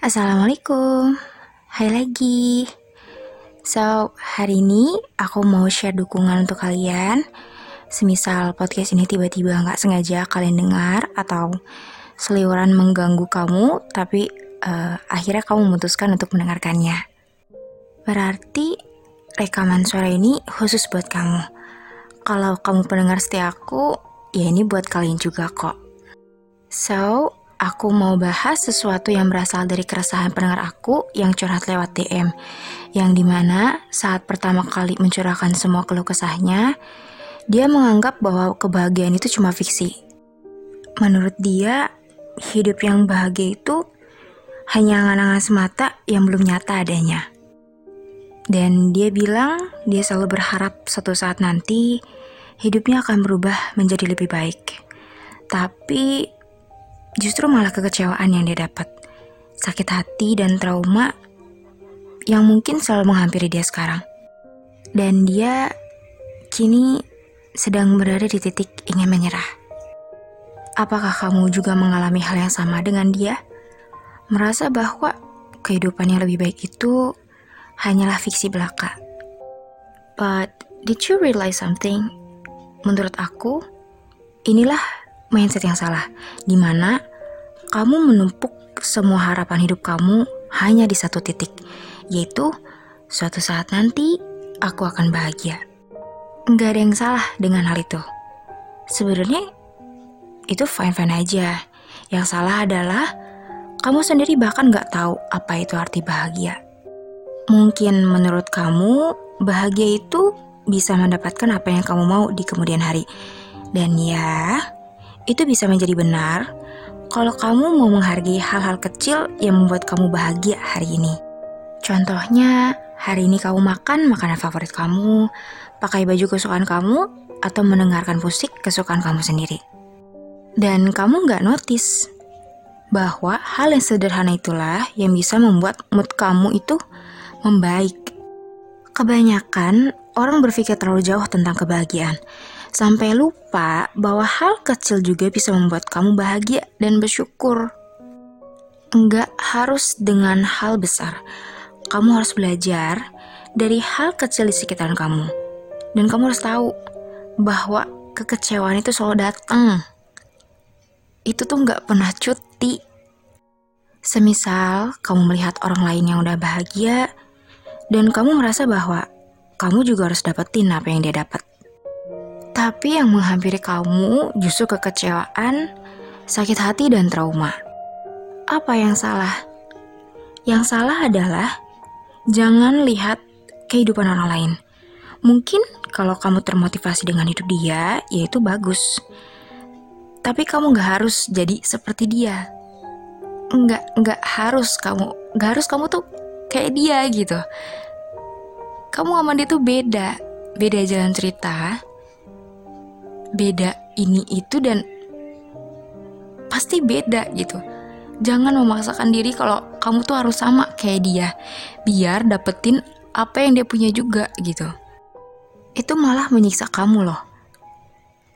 Assalamualaikum, hai lagi. So, hari ini aku mau share dukungan untuk kalian. Semisal podcast ini tiba-tiba nggak sengaja kalian dengar atau seliuran mengganggu kamu, tapi uh, akhirnya kamu memutuskan untuk mendengarkannya. Berarti rekaman suara ini khusus buat kamu. Kalau kamu pendengar setia aku, ya ini buat kalian juga kok. So, aku mau bahas sesuatu yang berasal dari keresahan pendengar aku yang curhat lewat DM. Yang di mana saat pertama kali mencurahkan semua keluh kesahnya, dia menganggap bahwa kebahagiaan itu cuma fiksi. Menurut dia, hidup yang bahagia itu hanya angan-angan semata yang belum nyata adanya. Dan dia bilang dia selalu berharap suatu saat nanti hidupnya akan berubah menjadi lebih baik. Tapi justru malah kekecewaan yang dia dapat. Sakit hati dan trauma yang mungkin selalu menghampiri dia sekarang. Dan dia kini sedang berada di titik ingin menyerah. Apakah kamu juga mengalami hal yang sama dengan dia? Merasa bahwa kehidupan yang lebih baik itu hanyalah fiksi belaka. But did you realize something? Menurut aku, inilah mindset yang salah, di mana kamu menumpuk semua harapan hidup kamu hanya di satu titik, yaitu suatu saat nanti aku akan bahagia. Nggak ada yang salah dengan hal itu. Sebenarnya itu fine-fine aja. Yang salah adalah kamu sendiri bahkan nggak tahu apa itu arti bahagia. Mungkin menurut kamu, bahagia itu bisa mendapatkan apa yang kamu mau di kemudian hari. Dan ya, itu bisa menjadi benar kalau kamu mau menghargai hal-hal kecil yang membuat kamu bahagia hari ini. Contohnya, hari ini kamu makan makanan favorit kamu, pakai baju kesukaan kamu, atau mendengarkan musik kesukaan kamu sendiri. Dan kamu nggak notice bahwa hal yang sederhana itulah yang bisa membuat mood kamu itu membaik. Kebanyakan orang berpikir terlalu jauh tentang kebahagiaan, sampai lupa bahwa hal kecil juga bisa membuat kamu bahagia dan bersyukur. Enggak harus dengan hal besar. Kamu harus belajar dari hal kecil di sekitar kamu. Dan kamu harus tahu bahwa kekecewaan itu selalu datang. Itu tuh nggak pernah cuti. Semisal kamu melihat orang lain yang udah bahagia, dan kamu merasa bahwa kamu juga harus dapetin apa yang dia dapat. Tapi yang menghampiri kamu justru kekecewaan, sakit hati, dan trauma. Apa yang salah? Yang salah adalah jangan lihat kehidupan orang lain. Mungkin kalau kamu termotivasi dengan hidup dia, ya itu bagus. Tapi kamu gak harus jadi seperti dia. Nggak, nggak harus kamu, nggak harus kamu tuh kayak dia gitu. Kamu sama dia tuh beda, beda jalan cerita, beda ini itu dan pasti beda gitu. Jangan memaksakan diri kalau kamu tuh harus sama kayak dia, biar dapetin apa yang dia punya juga gitu. Itu malah menyiksa kamu loh.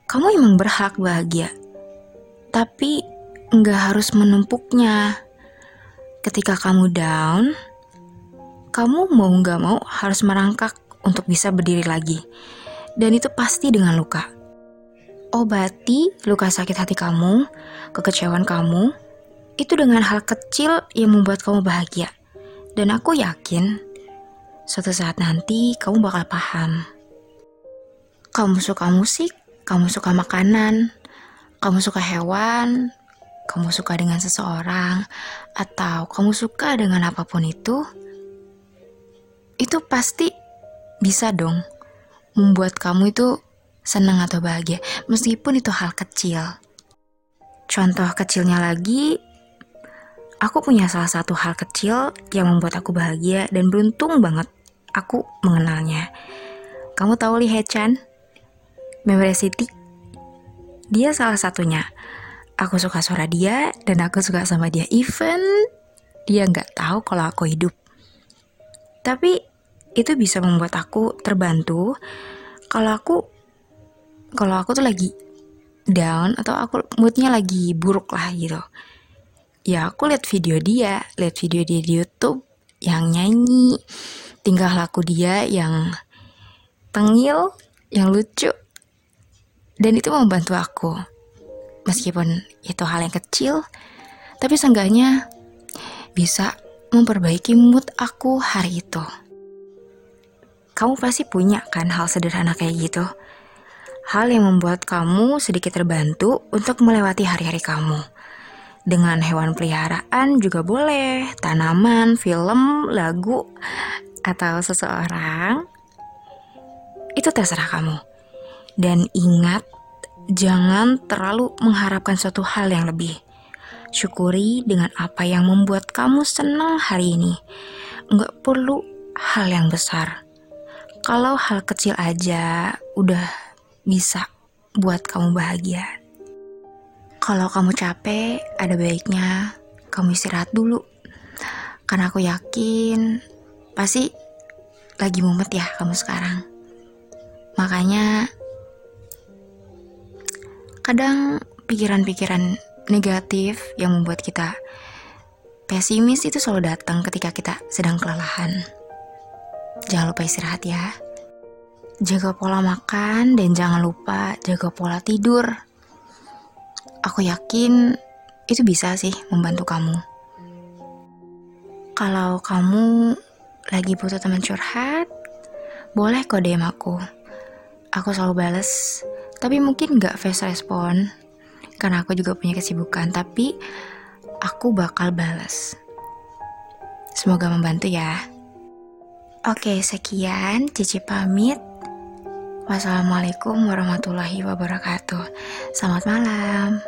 Kamu emang berhak bahagia, tapi nggak harus menumpuknya. Ketika kamu down, kamu mau nggak mau harus merangkak untuk bisa berdiri lagi. Dan itu pasti dengan luka obati luka sakit hati kamu, kekecewaan kamu, itu dengan hal kecil yang membuat kamu bahagia. Dan aku yakin, suatu saat nanti kamu bakal paham. Kamu suka musik, kamu suka makanan, kamu suka hewan, kamu suka dengan seseorang, atau kamu suka dengan apa pun itu, itu pasti bisa dong membuat kamu itu senang atau bahagia, meskipun itu hal kecil. Contoh kecilnya lagi, aku punya salah satu hal kecil yang membuat aku bahagia dan beruntung banget aku mengenalnya. Kamu tahu Lee Hechan? City? Dia salah satunya. Aku suka suara dia dan aku suka sama dia even dia nggak tahu kalau aku hidup. Tapi itu bisa membuat aku terbantu kalau aku kalau aku tuh lagi down atau aku moodnya lagi buruk lah gitu ya aku lihat video dia, lihat video dia di YouTube yang nyanyi, tingkah laku dia yang tengil, yang lucu, dan itu membantu aku. Meskipun itu hal yang kecil, tapi seenggaknya bisa memperbaiki mood aku hari itu. Kamu pasti punya kan hal sederhana kayak gitu. Hal yang membuat kamu sedikit terbantu untuk melewati hari-hari kamu. Dengan hewan peliharaan juga boleh, tanaman, film, lagu, atau seseorang. Itu terserah kamu. Dan ingat, jangan terlalu mengharapkan suatu hal yang lebih. Syukuri dengan apa yang membuat kamu senang hari ini. Nggak perlu hal yang besar. Kalau hal kecil aja udah bisa buat kamu bahagia. Kalau kamu capek, ada baiknya kamu istirahat dulu. Karena aku yakin pasti lagi mumet ya kamu sekarang. Makanya kadang pikiran-pikiran negatif yang membuat kita pesimis itu selalu datang ketika kita sedang kelelahan. Jangan lupa istirahat ya. Jaga pola makan dan jangan lupa jaga pola tidur. Aku yakin itu bisa sih membantu kamu. Kalau kamu lagi butuh teman curhat, boleh kok DM aku. Aku selalu bales, tapi mungkin gak face respon karena aku juga punya kesibukan, tapi aku bakal balas. Semoga membantu ya. Oke, sekian Cici pamit. Wassalamualaikum warahmatullahi wabarakatuh. Selamat malam.